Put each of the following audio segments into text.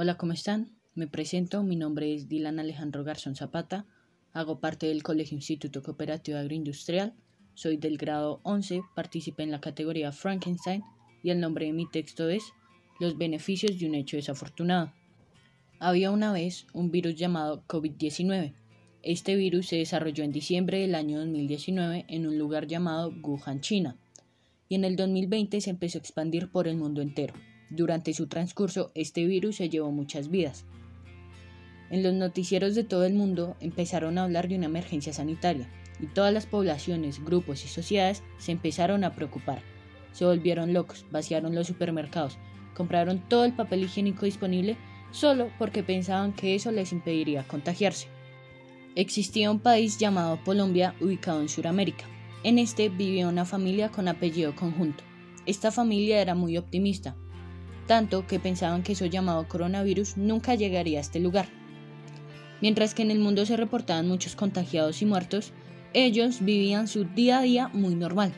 Hola, ¿cómo están? Me presento, mi nombre es Dylan Alejandro Garzón Zapata, hago parte del Colegio Instituto Cooperativo Agroindustrial, soy del grado 11, participé en la categoría Frankenstein y el nombre de mi texto es Los beneficios de un hecho desafortunado. Había una vez un virus llamado COVID-19. Este virus se desarrolló en diciembre del año 2019 en un lugar llamado Wuhan, China, y en el 2020 se empezó a expandir por el mundo entero. Durante su transcurso, este virus se llevó muchas vidas. En los noticieros de todo el mundo empezaron a hablar de una emergencia sanitaria, y todas las poblaciones, grupos y sociedades se empezaron a preocupar. Se volvieron locos, vaciaron los supermercados, compraron todo el papel higiénico disponible solo porque pensaban que eso les impediría contagiarse. Existía un país llamado Colombia ubicado en Sudamérica. En este vivía una familia con apellido conjunto. Esta familia era muy optimista, tanto que pensaban que eso llamado coronavirus nunca llegaría a este lugar. Mientras que en el mundo se reportaban muchos contagiados y muertos, ellos vivían su día a día muy normal.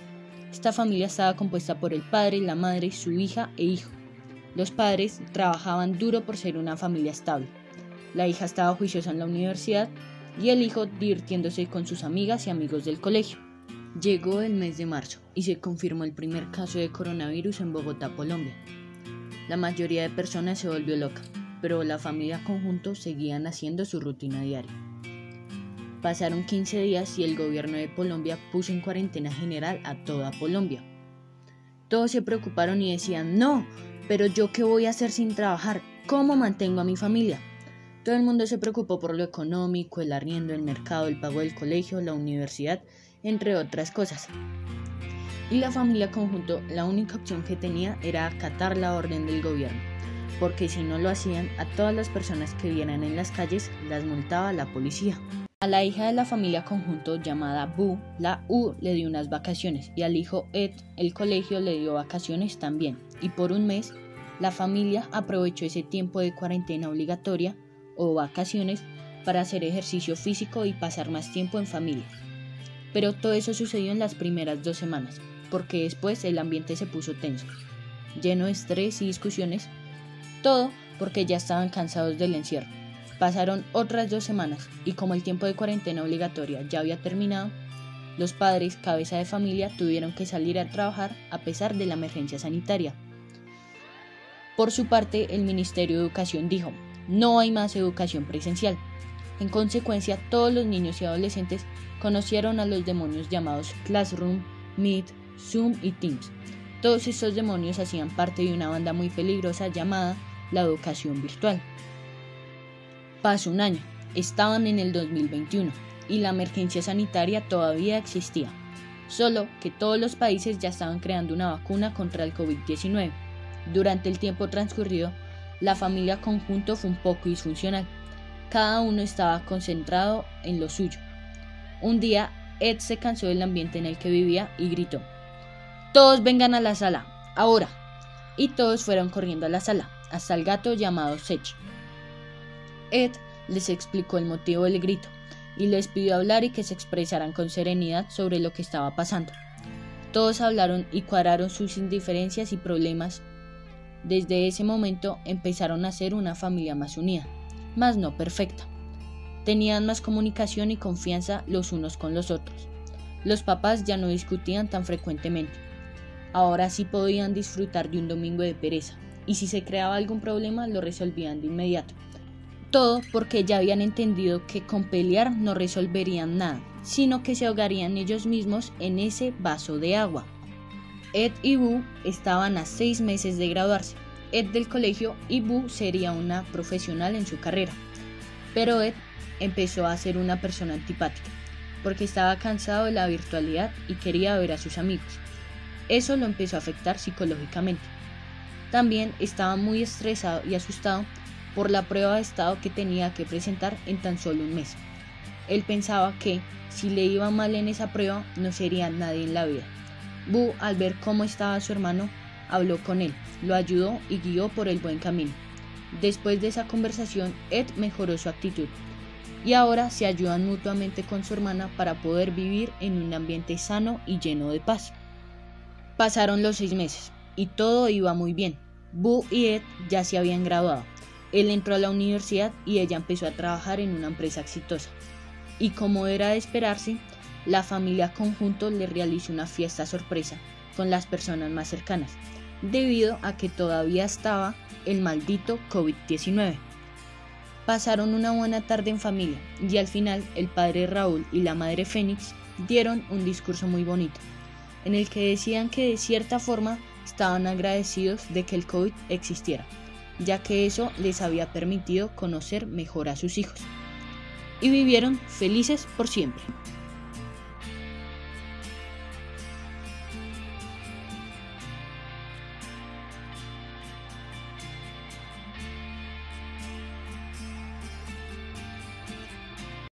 Esta familia estaba compuesta por el padre, la madre, su hija e hijo. Los padres trabajaban duro por ser una familia estable. La hija estaba juiciosa en la universidad y el hijo divirtiéndose con sus amigas y amigos del colegio. Llegó el mes de marzo y se confirmó el primer caso de coronavirus en Bogotá, Colombia. La mayoría de personas se volvió loca, pero la familia conjunto seguían haciendo su rutina diaria. Pasaron 15 días y el gobierno de Colombia puso en cuarentena general a toda Colombia. Todos se preocuparon y decían, no, pero yo qué voy a hacer sin trabajar, ¿cómo mantengo a mi familia? Todo el mundo se preocupó por lo económico, el arriendo, el mercado, el pago del colegio, la universidad, entre otras cosas y la familia conjunto la única opción que tenía era acatar la orden del gobierno, porque si no lo hacían, a todas las personas que vieran en las calles las multaba la policía. A la hija de la familia conjunto llamada Bu, la U le dio unas vacaciones y al hijo Ed el colegio le dio vacaciones también. Y por un mes la familia aprovechó ese tiempo de cuarentena obligatoria o vacaciones para hacer ejercicio físico y pasar más tiempo en familia. Pero todo eso sucedió en las primeras dos semanas porque después el ambiente se puso tenso, lleno de estrés y discusiones, todo porque ya estaban cansados del encierro. Pasaron otras dos semanas y como el tiempo de cuarentena obligatoria ya había terminado, los padres, cabeza de familia, tuvieron que salir a trabajar a pesar de la emergencia sanitaria. Por su parte, el Ministerio de Educación dijo, no hay más educación presencial. En consecuencia, todos los niños y adolescentes conocieron a los demonios llamados Classroom, Meet, Zoom y Teams. Todos estos demonios hacían parte de una banda muy peligrosa llamada la educación virtual. Pasó un año, estaban en el 2021 y la emergencia sanitaria todavía existía, solo que todos los países ya estaban creando una vacuna contra el COVID-19. Durante el tiempo transcurrido, la familia conjunto fue un poco disfuncional. Cada uno estaba concentrado en lo suyo. Un día, Ed se cansó del ambiente en el que vivía y gritó, todos vengan a la sala, ahora. Y todos fueron corriendo a la sala, hasta el gato llamado Sech. Ed les explicó el motivo del grito y les pidió hablar y que se expresaran con serenidad sobre lo que estaba pasando. Todos hablaron y cuadraron sus indiferencias y problemas. Desde ese momento empezaron a ser una familia más unida, más no perfecta. Tenían más comunicación y confianza los unos con los otros. Los papás ya no discutían tan frecuentemente Ahora sí podían disfrutar de un domingo de pereza, y si se creaba algún problema lo resolvían de inmediato. Todo porque ya habían entendido que con pelear no resolverían nada, sino que se ahogarían ellos mismos en ese vaso de agua. Ed y Boo estaban a seis meses de graduarse. Ed del colegio y Boo sería una profesional en su carrera. Pero Ed empezó a ser una persona antipática, porque estaba cansado de la virtualidad y quería ver a sus amigos. Eso lo empezó a afectar psicológicamente. También estaba muy estresado y asustado por la prueba de estado que tenía que presentar en tan solo un mes. Él pensaba que si le iba mal en esa prueba no sería nadie en la vida. Bu, al ver cómo estaba su hermano, habló con él, lo ayudó y guió por el buen camino. Después de esa conversación, Ed mejoró su actitud y ahora se ayudan mutuamente con su hermana para poder vivir en un ambiente sano y lleno de paz. Pasaron los seis meses y todo iba muy bien. Boo y Ed ya se habían graduado. Él entró a la universidad y ella empezó a trabajar en una empresa exitosa. Y como era de esperarse, la familia conjunto le realizó una fiesta sorpresa con las personas más cercanas, debido a que todavía estaba el maldito COVID-19. Pasaron una buena tarde en familia y al final el padre Raúl y la madre Fénix dieron un discurso muy bonito, en el que decían que de cierta forma estaban agradecidos de que el COVID existiera, ya que eso les había permitido conocer mejor a sus hijos. Y vivieron felices por siempre.